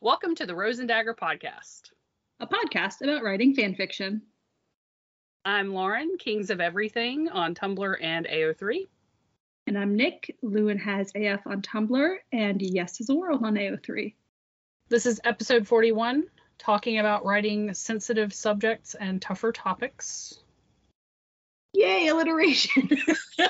Welcome to the Rose and Dagger podcast. a podcast about writing fan fiction. I'm Lauren, Kings of Everything on Tumblr and AO3. And I'm Nick. Lewin has AF on Tumblr and Yes is a World on AO3. This is episode 41, talking about writing sensitive subjects and tougher topics. Yay, alliteration.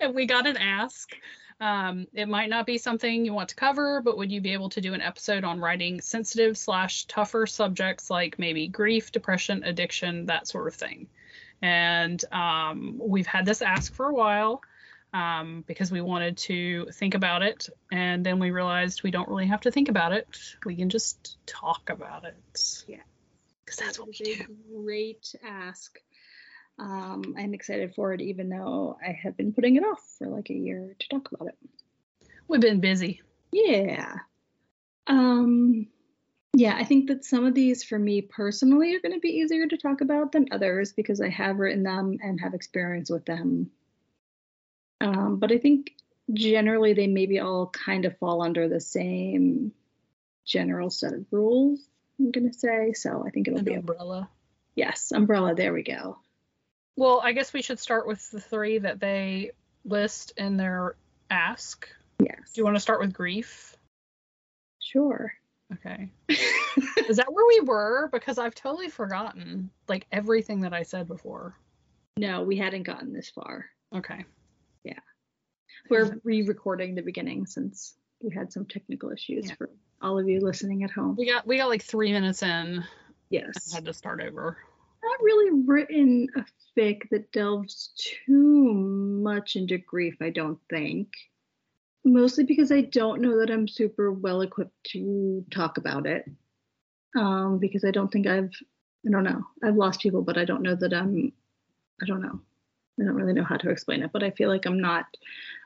and we got an ask. Um, it might not be something you want to cover, but would you be able to do an episode on writing sensitive slash tougher subjects like maybe grief, depression, addiction, that sort of thing? And um, we've had this ask for a while um, because we wanted to think about it, and then we realized we don't really have to think about it. We can just talk about it. Yeah. because that's what we do. a Great ask. Um, I'm excited for it, even though I have been putting it off for like a year to talk about it. We've been busy. Yeah. Um yeah, I think that some of these for me personally are going to be easier to talk about than others because I have written them and have experience with them. Um, but I think generally they maybe all kind of fall under the same general set of rules, I'm going to say. So I think it'll An be umbrella. yes, umbrella, there we go. Well, I guess we should start with the three that they list in their ask. Yes. Do you want to start with grief? Sure. Okay. Is that where we were? Because I've totally forgotten like everything that I said before. no, we hadn't gotten this far. Okay. Yeah. We're re-recording the beginning since we had some technical issues Yeah. for all of you listening at home. We got we got like three minutes in Yes. had to start over. Not really written a fic that delves too much into grief, I don't think. Mostly because I don't know that I'm super well equipped to talk about it. Um, because I don't think I've I don't know. I've lost people, but I don't know that I'm I don't know. I don't really know how to explain it, but I feel like I'm not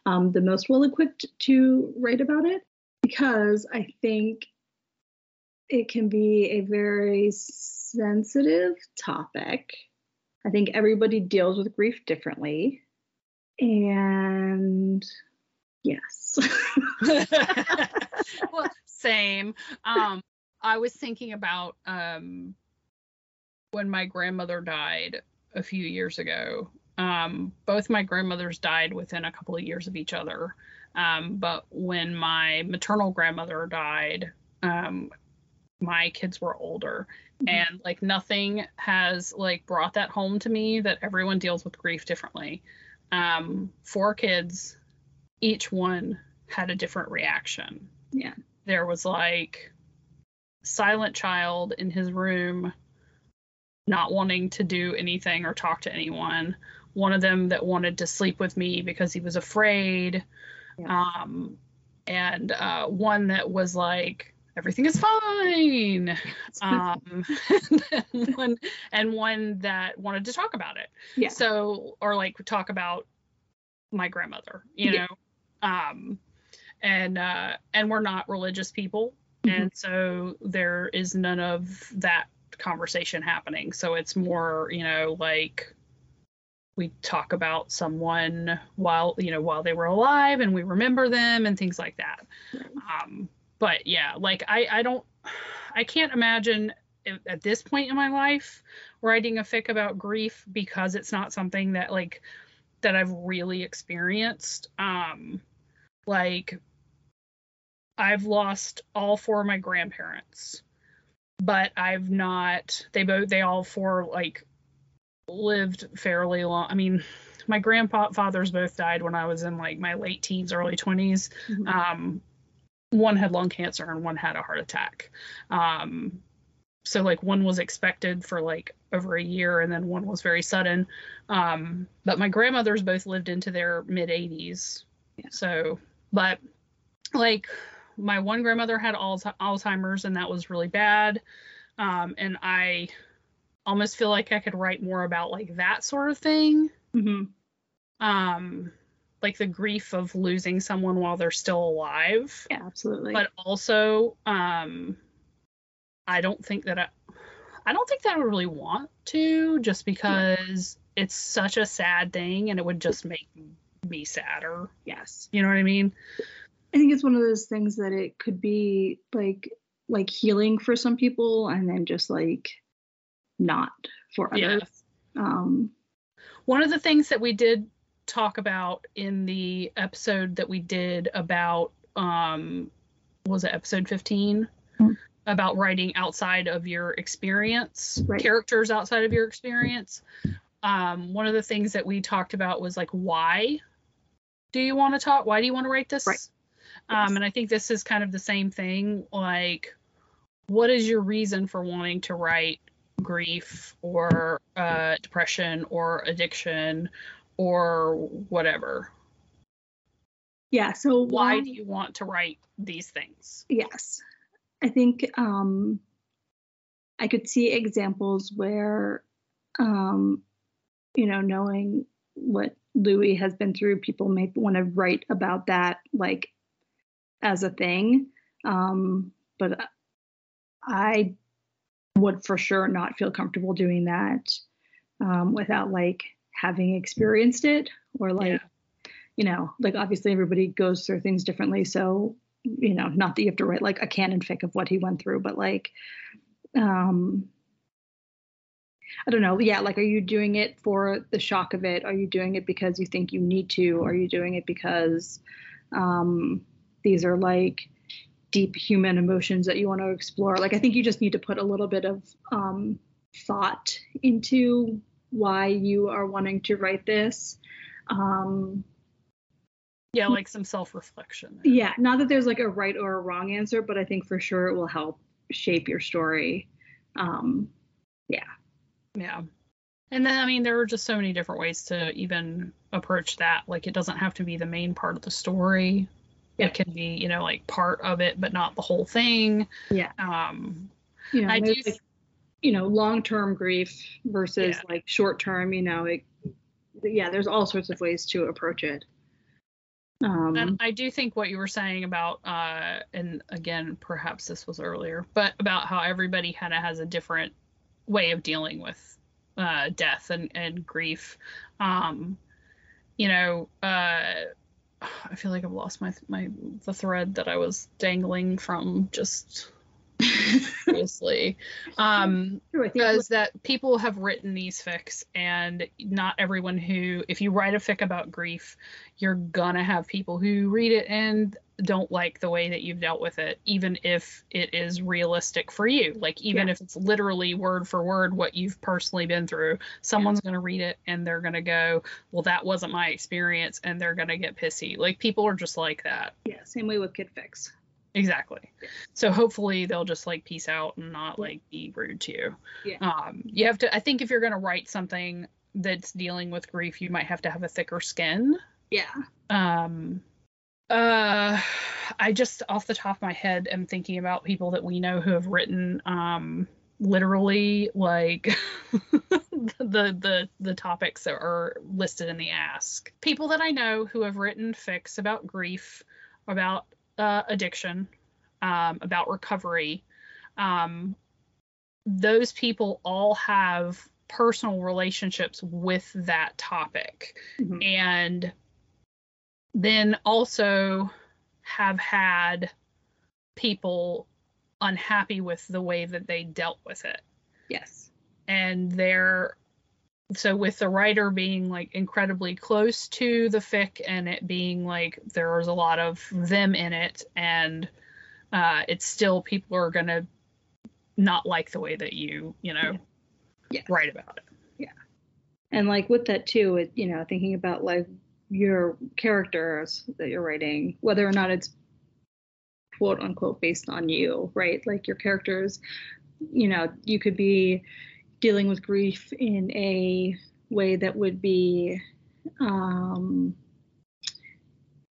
um, the most well equipped to write about it because I think it can be a very sensitive topic. I think everybody deals with grief differently. And yes. well, same. Um, I was thinking about um, when my grandmother died a few years ago. Um, both my grandmothers died within a couple of years of each other. Um, but when my maternal grandmother died, um, my kids were older Mhm. and like nothing has like brought that home to me that everyone deals with grief differently um four kids each one had a different reaction Yeah. there was like silent child in his room not wanting to do anything or talk to anyone one of them that wanted to sleep with me because he was afraid Yeah. um and uh one that was like everything is fine um and one and one that wanted to talk about it yeah. so or like talk about my grandmother you Yeah. know um and uh and we're not religious people. Mhm. and so there is none of that conversation happening. So it's more you know like we talk about someone while you know while they were alive and we remember them and things like that. Um but yeah like i i don't i can't imagine at- at this point in my life writing a fic about grief because it's not something that like that i've really experienced. Um like i've lost all four of my grandparents but i've not they both they all four like lived fairly long i mean my grandfathers both died when i was in like my late teens early 20s Mhm. um one had lung cancer and one had a heart attack um so like one was expected for like over a year and then one was very sudden um but my grandmothers both lived into their mid 80s Yeah. so but like my one grandmother had alzheimer's and that was really bad um and i almost feel like i could write more about like that sort of thing Mhm. um like the grief of losing someone while they're still alive Yeah, absolutely. but also um i don't think that i i don't think that i would really want to just because it's such a sad thing and it would just make me sadder yes. you know what i mean I think it's one of those things that it could be like like healing for some people and then just like not for others. Um one of the things that we did talk about in the episode that we did about um was it episode 15 Mm. about writing outside of your experience Right. characters outside of your experience um one of the things that we talked about was like why do you want to talk why do you want to write this Right. um Yes. and i think this is kind of the same thing like what is your reason for wanting to write grief or uh, depression or addiction or whatever yeah, so why why do you want to write these things yes. I think um I could see examples where um you know, knowing what Louis has been through, people may want to write about that like as a thing. Um, but I would for sure not feel comfortable doing that um, without like having experienced it or like, Yeah. you know, like obviously everybody goes through things differently. So, you know, not that you have to write like a canon fic of what he went through, but like, um, I don't know. Yeah, like, are you doing it for the shock of it? Are you doing it because you think you need to? Are you doing it because um, these are like deep human emotions that you want to explore? Like, I think you just need to put a little bit of um, thought into why you are wanting to write this. Um, yeah like some self-reflection yeah, not that there's like a right or a wrong answer, but I think for sure it will help shape your story. Um, yeah and then i mean there are just so many different ways to even approach that like it doesn't have to be the main part of the story Yeah. it can be you know like part of it but not the whole thing yeah. um you know, I do like, you know, long-term grief versus Yeah. like short-term. You know, it, yeah, there's all sorts of ways to approach it. Um, And I do think what you were saying about, uh, and again, perhaps this was earlier, but about how everybody kind of has a different way of dealing with uh, death and, and grief. Um, you know, uh, I feel like I've lost my my the thread that I was dangling from just previously. Um, because that people have written these fics and not everyone who if you write a fic about grief you're gonna have people who read it and don't like the way that you've dealt with it even if it is realistic for you like even Yeah. if it's literally word for word what you've personally been through someone's gonna read it and they're gonna go well that wasn't my experience and they're gonna get pissy like people are just like that yeah, same way with Kid Fics. Exactly. So hopefully they'll just like peace out and not like be rude to you. Yeah. Um, you have to. I think if you're gonna write something that's dealing with grief, you might have to have a thicker skin. Yeah, Um, uh, I just off the top of my head am thinking about people that we know who have written um literally like the the the topics that are listed in the ask people that i know who have written fics about grief about uh, addiction um, about recovery. Um, those people all have personal relationships with that topic. Mhm. and then also have had people unhappy with the way that they dealt with it. Yes, and they're so with the writer being like incredibly close to the fic and it being like there's a lot of them in it and uh it's still people are gonna not like the way that you you know Yeah. write about it yeah and like with that too, it you know, thinking about like your characters that you're writing, whether or not it's quote unquote based on you, right? Like your characters, you know, you could be dealing with grief in a way that would be um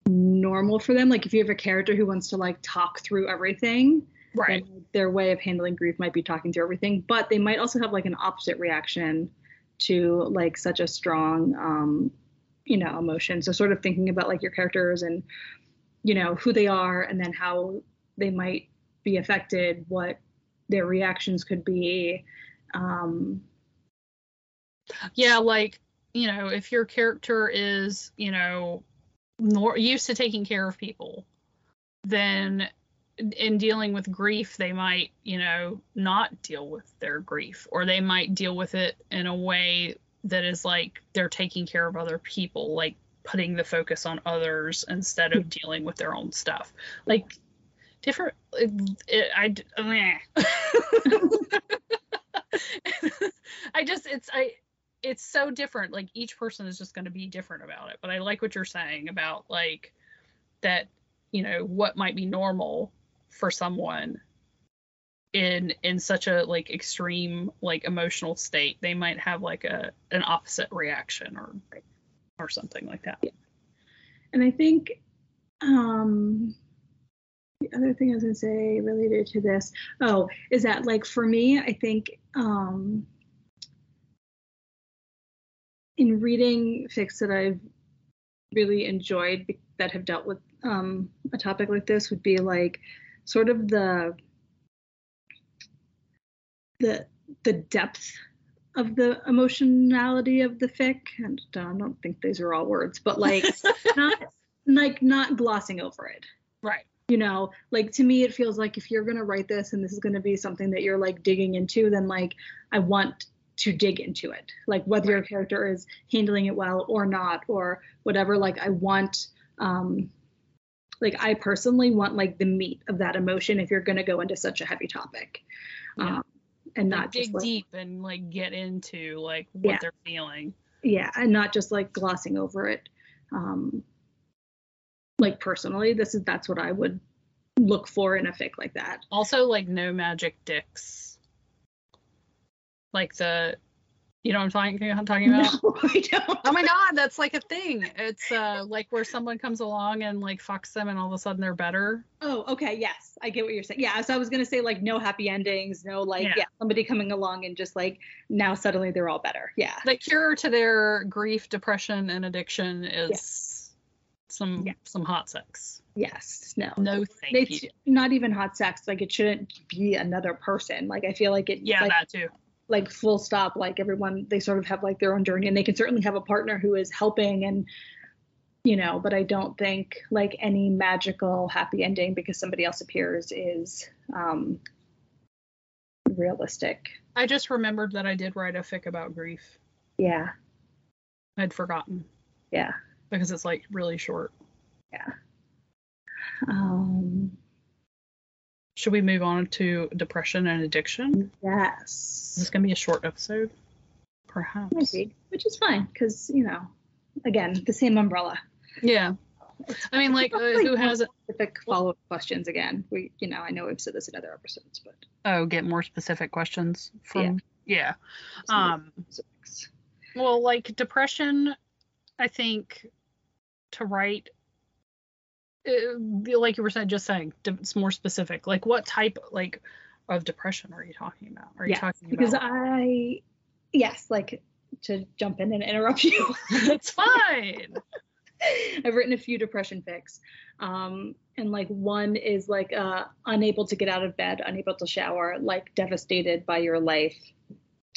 normal for them. Like if you have a character who wants to like talk through everything right. their way of handling grief might be talking through everything but they might also have like an opposite reaction to like such a strong um you know emotion. So sort of thinking about like your characters and you know who they are and then how they might be affected what their reactions could be um yeah like you know if your character is you know more used to taking care of people then in dealing with grief they might you know not deal with their grief or they might deal with it in a way that is like they're taking care of other people like putting the focus on others instead of dealing with their own stuff. Like different it, it, i i just it's i it's so different like each person is just going to be different about it but i like what you're saying about like that you know what might be normal for someone in in such a like extreme like emotional state they might have like a an opposite reaction or or something like that. And i think um the other thing i was going to say related to this oh is that like for me i think um in reading fics that i've really enjoyed that have dealt with um, a topic like this would be like sort of the the the depth of the emotionality of the fic and uh, i don't think these are all words but like not like not glossing over it. Right you know like to me it feels like if you're going to write this and this is going to be something that you're like digging into then like i want to dig into it like whether right. your character is handling it well or not or whatever like i want um like i personally want like the meat of that emotion if you're going to go into such a heavy topic yeah. um, and like not dig just, like, deep and like get into like what yeah. they're feeling yeah and not just like glossing over it um like personally this is that's what i would look for in a fic like that also like no magic dicks like the you know what I'm talking, I'm talking about? No, I don't. Oh my god, that's like a thing. It's uh like where someone comes along and like fucks them and all of a sudden they're better. Oh, okay, yes. I get what you're saying. Yeah, so I was gonna say like no happy endings, no like yeah, yeah somebody coming along and just like now suddenly they're all better. Yeah. The cure to their grief, depression, and addiction is yes. Some yeah. some hot sex. Yes. No. No thank it's you. Not even hot sex. Like it shouldn't be another person. Like I feel like it Yeah, like, that too like full stop like everyone they sort of have like their own journey and they can certainly have a partner who is helping and you know but i don't think like any magical happy ending because somebody else appears is um realistic i just remembered that i did write a fic about grief yeah i'd forgotten yeah because it's like really short yeah um should we move on to depression and addiction? Yes. Is this going to be a short episode? Perhaps. Maybe, which is fine because, you know, again, the same umbrella. Yeah. I mean, like, uh, who has specific follow up questions again? We, you know, I know we've said this in other episodes, but. Oh, get more specific questions from. Yeah. yeah. Um, well, like, depression, I think to write uh, like you were saying, just saying, it's more specific. Like, what type, like, of depression are you talking about? Are you yes, talking about? because I, yes, like to jump in and interrupt you. it's fine. I've written a few depression fics, um, and like one is like uh, unable to get out of bed, unable to shower, like devastated by your life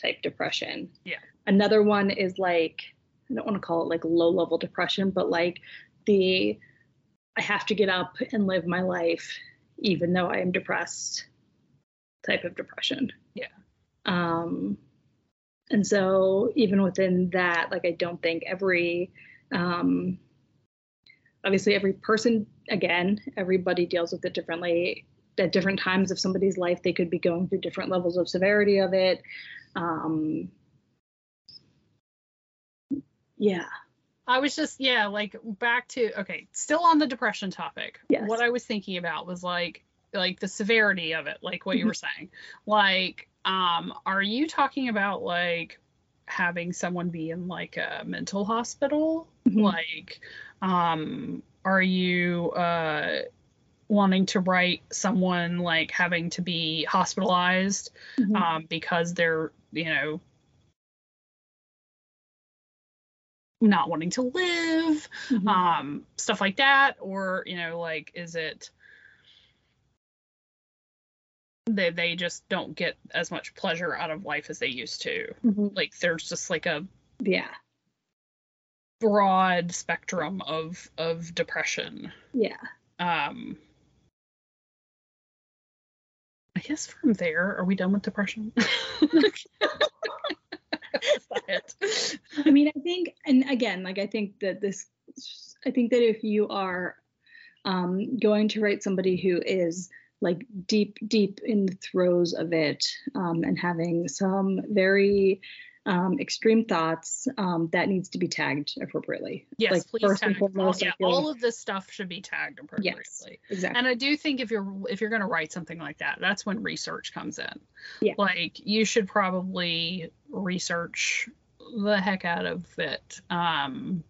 type depression. Yeah. Another one is like I don't want to call it like low level depression, but like the I have to get up and live my life even though I am depressed type of depression. Yeah. Um and so even within that like I don't think every um obviously every person again everybody deals with it differently at different times of somebody's life they could be going through different levels of severity of it um yeah I was just yeah, like back to okay, still on the depression topic. Yes. What I was thinking about was like like the severity of it, like what you were mm-hmm. saying. Like, um, are you talking about like having someone be in like a mental hospital? Mm-hmm. Like, um, are you uh wanting to write someone like having to be hospitalized mm-hmm. um because they're you know not wanting to live, Mhm. um, stuff like that, or you know, like is it they they just don't get as much pleasure out of life as they used to. Mhm. Like there's just like a Yeah. broad spectrum of of depression. Yeah. Um I guess from there, are we done with depression? It? I mean, I think, and again, like I think that this, I think that if you are um, going to write somebody who is like deep, deep in the throes of it um, and having some very um, extreme thoughts, um, that needs to be tagged appropriately. Yes, like, please first and tag. All, foremost, I yeah, feel- all of this stuff should be tagged appropriately. Yes, exactly. And I do think if you're if you're going to write something like that, that's when research comes in. Yeah. Like you should probably research the heck out of it. Um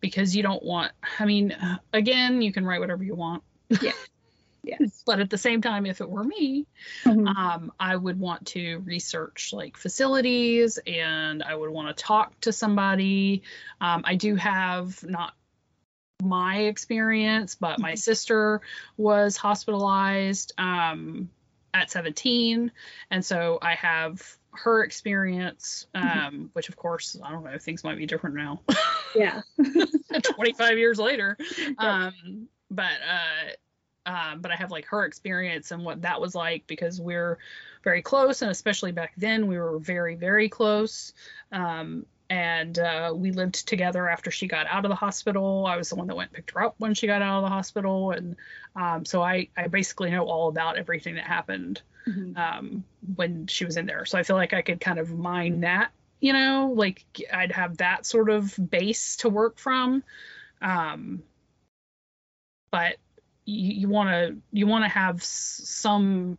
because you don't want I mean, again, you can write whatever you want. yes. But at the same time, if it were me, Mhm. um, I would want to research like facilities and I would want to talk to somebody. Um, I do have not my experience, but my Mhm. sister was hospitalized um, at 17. And so I have her experience, um, Mhm. which of course, I don't know, things might be different now. yeah. 25 years later. Um, but uh, um, but I have like her experience and what that was like because we're very close, and especially back then we were very very close. Um, and uh, we lived together after she got out of the hospital. I was the one that went and picked her up when she got out of the hospital, and um, so I I basically know all about everything that happened Mhm. um, when she was in there. So I feel like I could kind of mine that, you know, like I'd have that sort of base to work from. Um, but you want to you want to have some.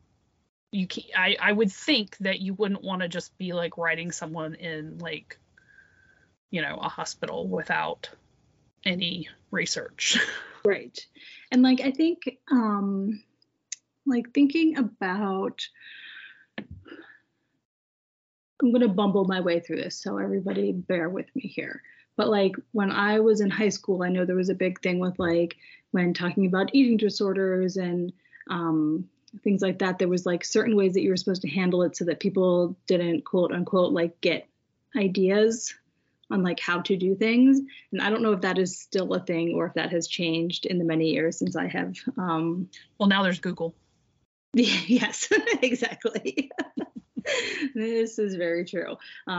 You can, I I would think that you wouldn't want to just be like writing someone in like, you know, a hospital without any research. Right. And like I think um like thinking about I'm going to bumble my way through this so everybody bear with me here. But like when I was in high school, I know there was a big thing with like when talking about eating disorders and um things like that there was like certain ways that you were supposed to handle it so that people didn't quote unquote like get ideas on like how to do things and i don't know if that is still a thing or if that has changed in the many years since i have um well, now there's Google. yes exactly this is very true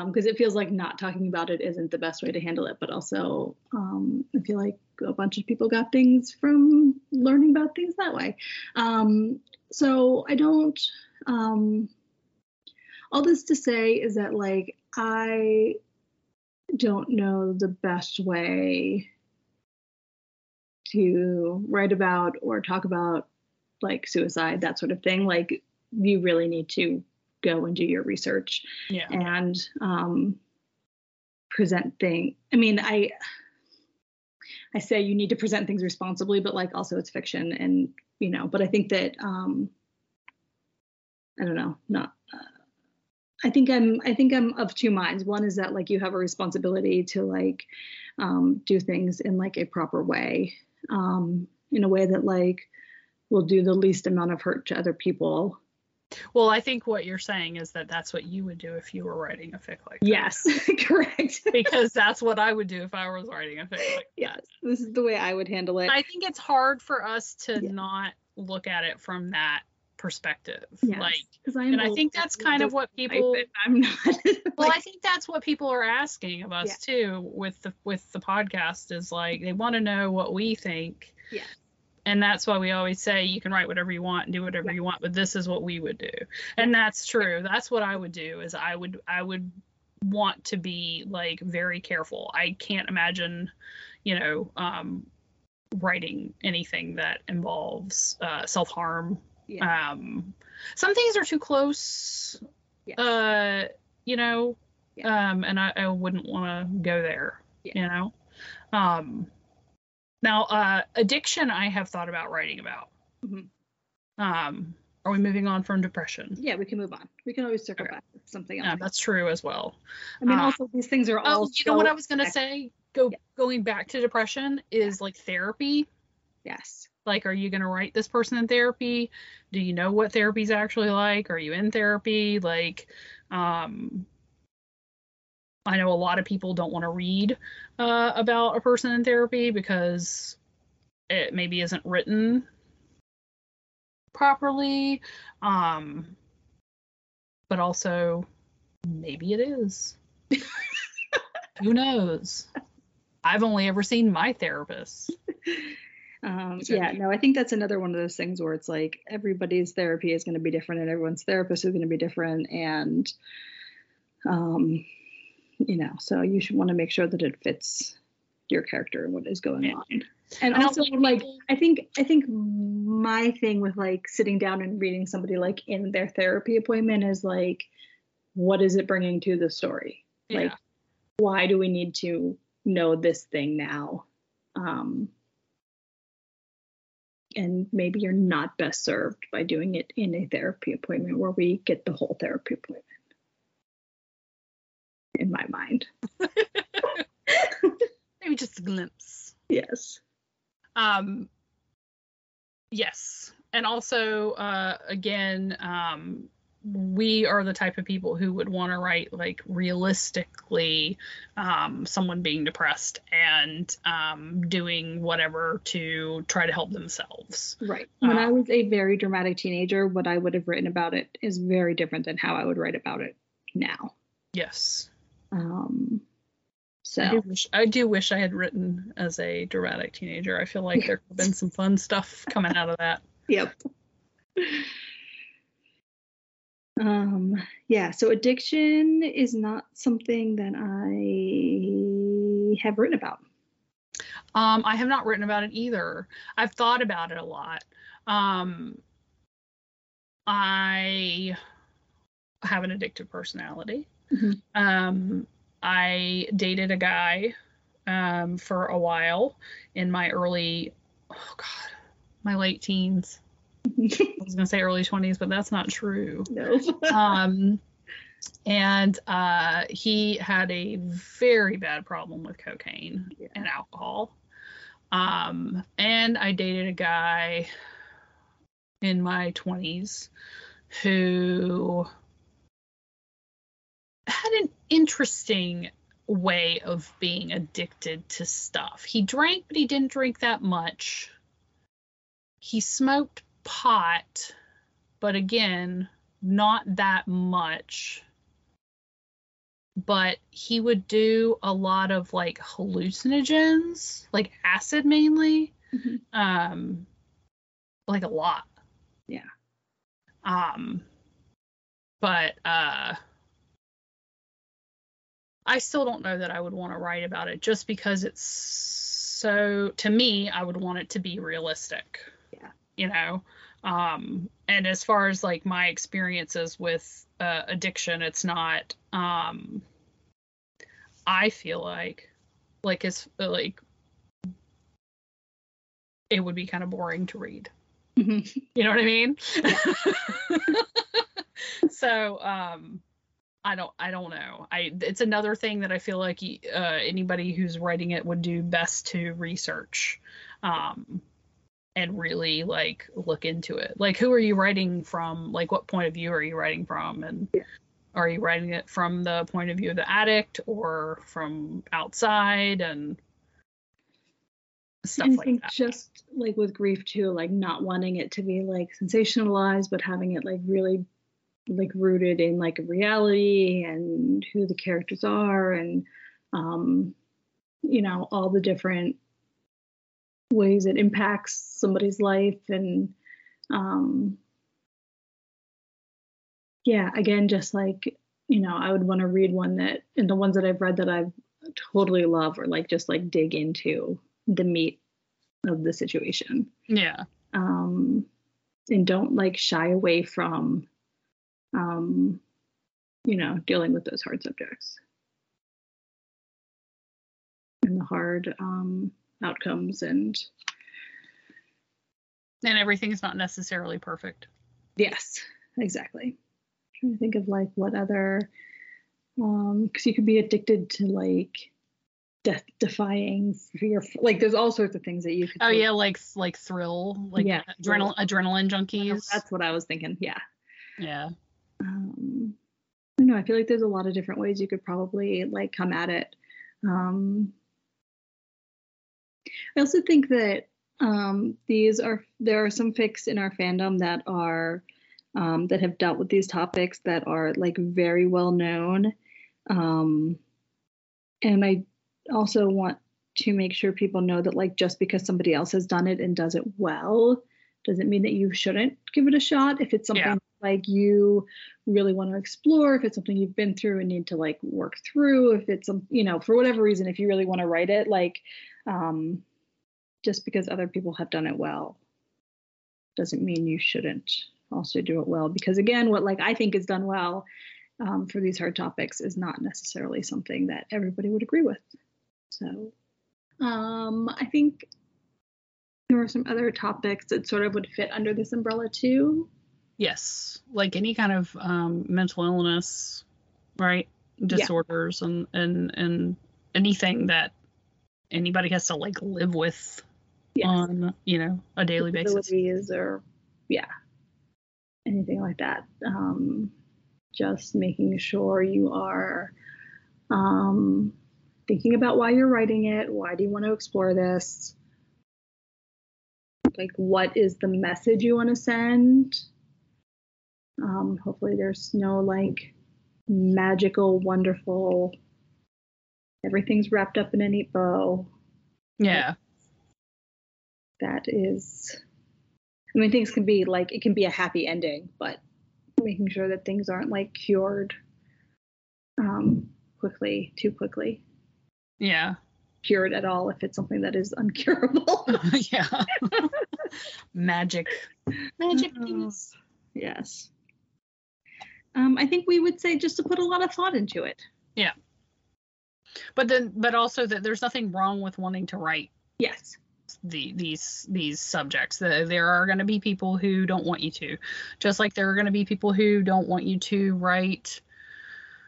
because it feels like not talking about it isn't the best way to handle it but also um, i feel like a bunch of people got things from learning about things that way um, so i don't um, all this to say is that like i don't know the best way to write about or talk about like suicide, that sort of thing. Like you really need to go and do your research Yeah. and um, present things. I mean, I I say you need to present things responsibly, but like also it's fiction, and you know. But I think that um, I don't know, not. Uh, I think I'm I think I'm of two minds. One is that like you have a responsibility to like um, do things in like a proper way, um, in a way that like will do the least amount of hurt to other people. Well, I think what you're saying is that that's what you would do if you were writing a fic like that. Yes, correct. because that's what I would do if I was writing a fic like yes, that. this is the way I would handle it. I think it's hard for us to Yeah. not look at it from that perspective. Yes, Like, and I think that's kind of what people. I'm not. Well, I think that's what people are asking of us too with the with the podcast is like they want to know what we think. Yeah. And that's why we always say you can write whatever you want and do whatever you want, but this is what we would do. And that's true. That's what I would do is I would I would want to be like very careful. I can't imagine, you know, um writing anything that involves uh self-harm yeah. um some things are too close Yes. uh you know Yeah. um and i, I wouldn't want to go there Yeah. you know um now uh addiction i have thought about writing about Mhm. um are we moving on from depression yeah, we can move on. We can always circle Okay. back to something yeah that's true as well I mean, uh, also these things are all. oh you know what i was going to ex- say go Yeah. going back to depression is like therapy. Yes. Like, are you going to write this person in therapy? Do you know what therapy's actually like? Are you in therapy? Like, um, I know a lot of people don't want to read uh, about a person in therapy because it maybe isn't written properly. Um, but also, maybe it is. Who knows? I've only ever seen my therapist. Um, yeah, no, I think that's another one of those things where it's like everybody's therapy is going to be different and everyone's therapist is going to be different. And, um, you know, so you should want to make sure that it fits your character and what is going Yeah. on. And also, like, I think, I think my thing with like sitting down and reading somebody like in their therapy appointment is like, what is it bringing to the story? Like, why do we need to know this thing now? Um, and maybe you're not best served by doing it in a therapy appointment where we get the whole therapy appointment. In my mind, maybe just a glimpse. yes. Um, yes, and also, uh, again, um, we are the type of people who would want to write like realistically, um, someone being depressed and um, doing whatever to try to help themselves. Right. When I Uh, was a very dramatic teenager, what I would have written about it is very different than how I would write about it now. Yes. Um, so I do, wish, I do wish I had written as a dramatic teenager. I feel like there could have been some fun stuff coming out of that. Yep. Um, yeah, so addiction is not something that I have written about. Um, I have not written about it either. I've thought about it a lot. Um, I have an addictive personality. Mhm. Um, I dated a guy um, for a while in my early, oh God, my late teens. I was going to say early 20s, but that's not true. no. um, and uh, he had a very bad problem with cocaine Yeah. and alcohol. Um, and I dated a guy in my 20s who had an interesting way of being addicted to stuff. He drank, but he didn't drink that much. He smoked pot, but again, not that much. But he would do a lot of like hallucinogens, like acid mainly. Mhm. Um like a lot. Yeah. Um but uh I still don't know that I would want to write about it just because it's so to me I would want it to be realistic. Yeah. You know. Um and as far as like my experiences with uh, addiction it's not um I feel like like it's like it would be kind of boring to read. Mhm. You know what I mean? so um I don't I don't know. I it's another thing that I feel like uh, anybody who's writing it would do best to research um and really like look into it. Like who are you writing from? Like what point of view are you writing from and Yeah. are you writing it from the point of view of the addict or from outside and stuff I like think that. just like with grief too, like not wanting it to be like sensationalized, but having it like really like rooted in like reality and who the characters are and um you know all the different ways it impacts somebody's life and um yeah again just like you know i would want to read one that and the ones that i've read that i've totally love or like just like dig into the meat of the situation yeah. um, and don't like shy away from um, you know dealing with those hard subjects and the hard um, outcomes and And everything's not necessarily perfect. yes exactly trying to think of like what other um because you could be addicted to like death defying fear like there's all sorts of things that you could Oh take. yeah, like like thrill, like Yeah, adrenal adrenaline junkies. that's what i was thinking yeah yeah. I know I feel like there's a lot of different ways you could probably like come at it. Um I also think that um these are there are some fics in our fandom that are um that have dealt with these topics that are like very well known. Um and I also want to make sure people know that like just because somebody else has done it and does it well doesn't mean that you shouldn't give it a shot if it's something Yeah. Like you really want to explore if it's something you've been through and need to like work through if it's some you know for whatever reason if you really want to write it like um just because other people have done it well doesn't mean you shouldn't also do it well. Because again what like i think is done well um, for these hard topics is not necessarily something that everybody would agree with. So um i think there are some other topics that sort of would fit under this umbrella too Yes. Like any kind of um mental illness, right? Disorders and and and anything that anybody has to like live with Yes. on, you know, a daily basis. or yeah anything like that um, just making sure you are um, thinking about why you're writing it why do you want to explore this like what is the message you want to send um, hopefully there's no like magical wonderful everything's wrapped up in a neat bow Yeah. that is i mean things can be like it can be a happy ending but making sure that things aren't like cured um quickly too quickly Yeah. cured at all if it's something that is uncurable yeah. Magic. Magic Oh. things. yes um i think we would say just to put a lot of thought into it Yeah. But then but also that there's nothing wrong with wanting to write yes the these these subjects. The, there are going to be people who don't want you to, just like there are going to be people who don't want you to write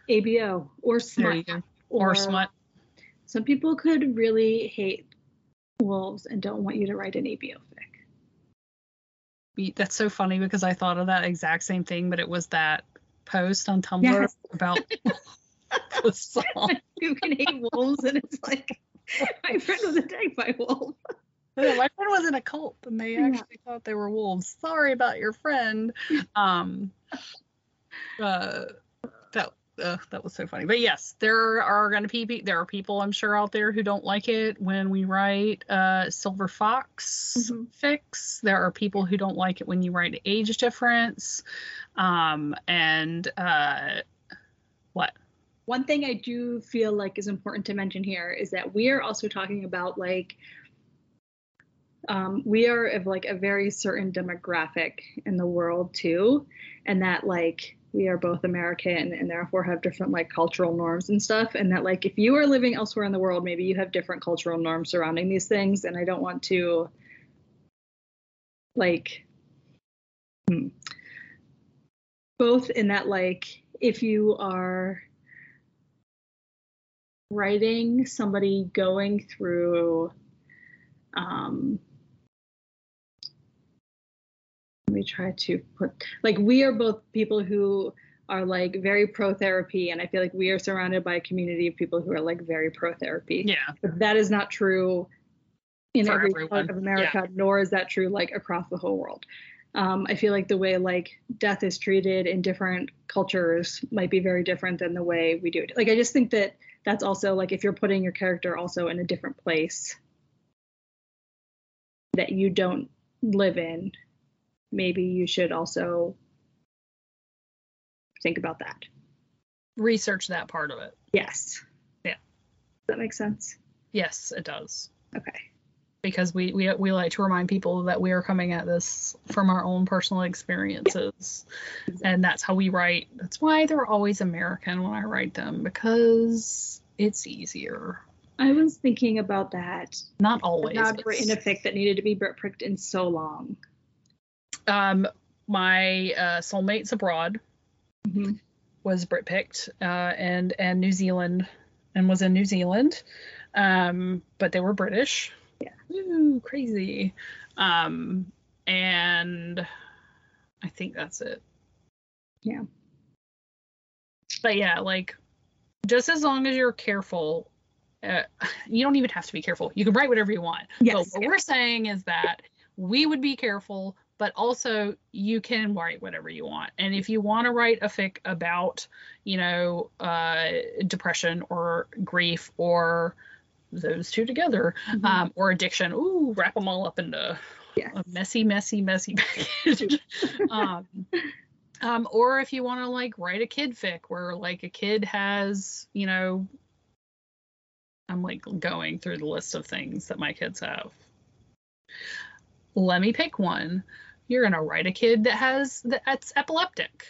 abo or smut go, or, smut. some people could really hate wolves and don't want you to write an abo fic That's so funny because I thought of that exact same thing, but it was that post on Tumblr Yes. about the song. you can hate wolves and it's like my friend was attacked by a wolf Yeah, my friend was in a cult and they actually thought they were wolves. Sorry about your friend. Um, uh, that uh, that was so funny. But yes, there are going to be there are people I'm sure out there who don't like it when we write uh, Silver Fox Mhm. fics. There are people who don't like it when you write age difference. Um, and uh, what? one thing I do feel like is important to mention here is that we are also talking about like um, we are of like a very certain demographic in the world too, and that like we are both American and therefore have different like cultural norms and stuff, and that like if you are living elsewhere in the world, maybe you have different cultural norms surrounding these things, and I don't want to like hmm, both in that like if you are writing somebody going through um let me try to put like we are both people who are like very pro therapy and i feel like we are surrounded by a community of people who are like very pro therapy Yeah, but that is not true in For every everyone. part of America, nor is that true like across the whole world. Um, I feel like the way like death is treated in different cultures might be very different than the way we do it. Like I just think that that's also like if you're putting your character also in a different place that you don't live in, maybe you should also think about that. research that part of it. Yes. Yeah. Does that make sense? Yes, it does. Okay. because we, we we like to remind people that we are coming at this from our own personal experiences and that's how we write that's why they're always american when i write them because it's easier I was thinking about that not always I've written a fic that needed to be Brit picked in so long. Um my uh, soulmates abroad Mhm. was Brit picked uh, and and New Zealand and was in New Zealand. Um, but they were British. Yeah. Ooh, crazy. Um, and I think that's it. Yeah. But yeah, like just as long as you're careful, uh, you don't even have to be careful. You can write whatever you want. Yes, but what yeah. we're saying is that we would be careful, but also you can write whatever you want. And if you want to write a fic about, you know, uh, depression or grief or those two together, Mhm. um, or addiction, ooh, wrap them all up into Yes. a messy, messy, messy package. um, um, or if you want to like write a kid fic where like a kid has, you know, I'm like going through the list of things that my kids have. Let me pick one. You're gonna write a kid that has that's epileptic.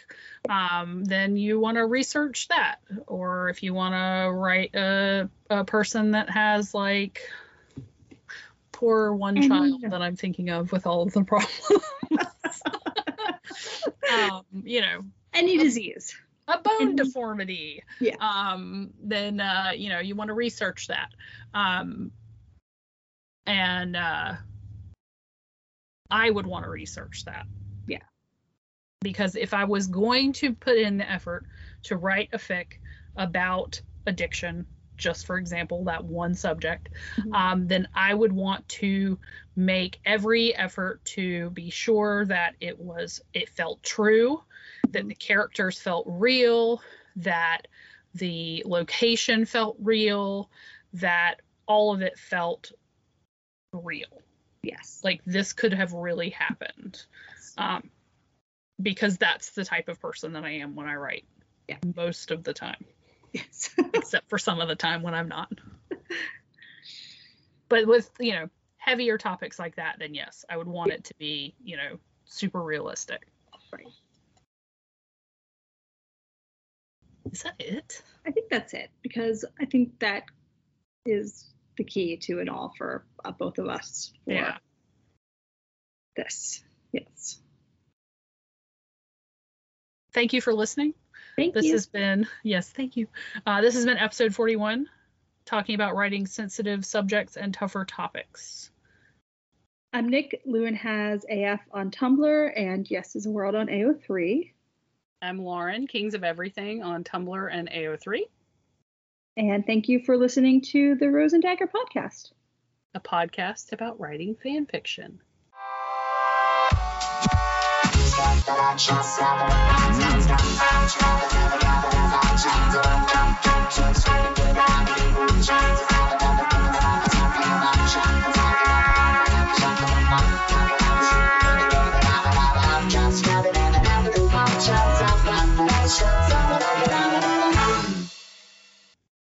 Um, then you want to research that. Or if you want to write a a person that has like poor one Any- child that I'm thinking of with all of the problems. um, you know, Any disease. a bone deformity. Yeah. Um, then uh, you know, you want to research that. Um, and uh, I would want to research that. Yeah. Because if I was going to put in the effort to write a fic about addiction, just for example, that one subject, Mhm. um, then I would want to make every effort to be sure that it was it felt true, that the characters felt real, that the location felt real, that all of it felt real. Yes. Like this could have really happened. Um, because that's the type of person that I am when I write. Yeah. Most of the time yes. except for some of the time when I'm not. but with, you know, heavier topics like that, then yes, I would want it to be, you know, super realistic. Right. Is that it? I think that's it because I think that is the key to it all for uh, both of us for Yeah. this. Yes. Thank you for listening. Thank This you. has been, yes, thank you. Uh, this has been episode 41, talking about writing sensitive subjects and tougher topics. I'm Nick. Lewin has AF on Tumblr and Yes is a World on AO3. I'm Lauren, Kings of Everything on Tumblr and AO3, And thank you for listening to the Rose and Dagger podcast. a podcast about writing fan fiction. Mm.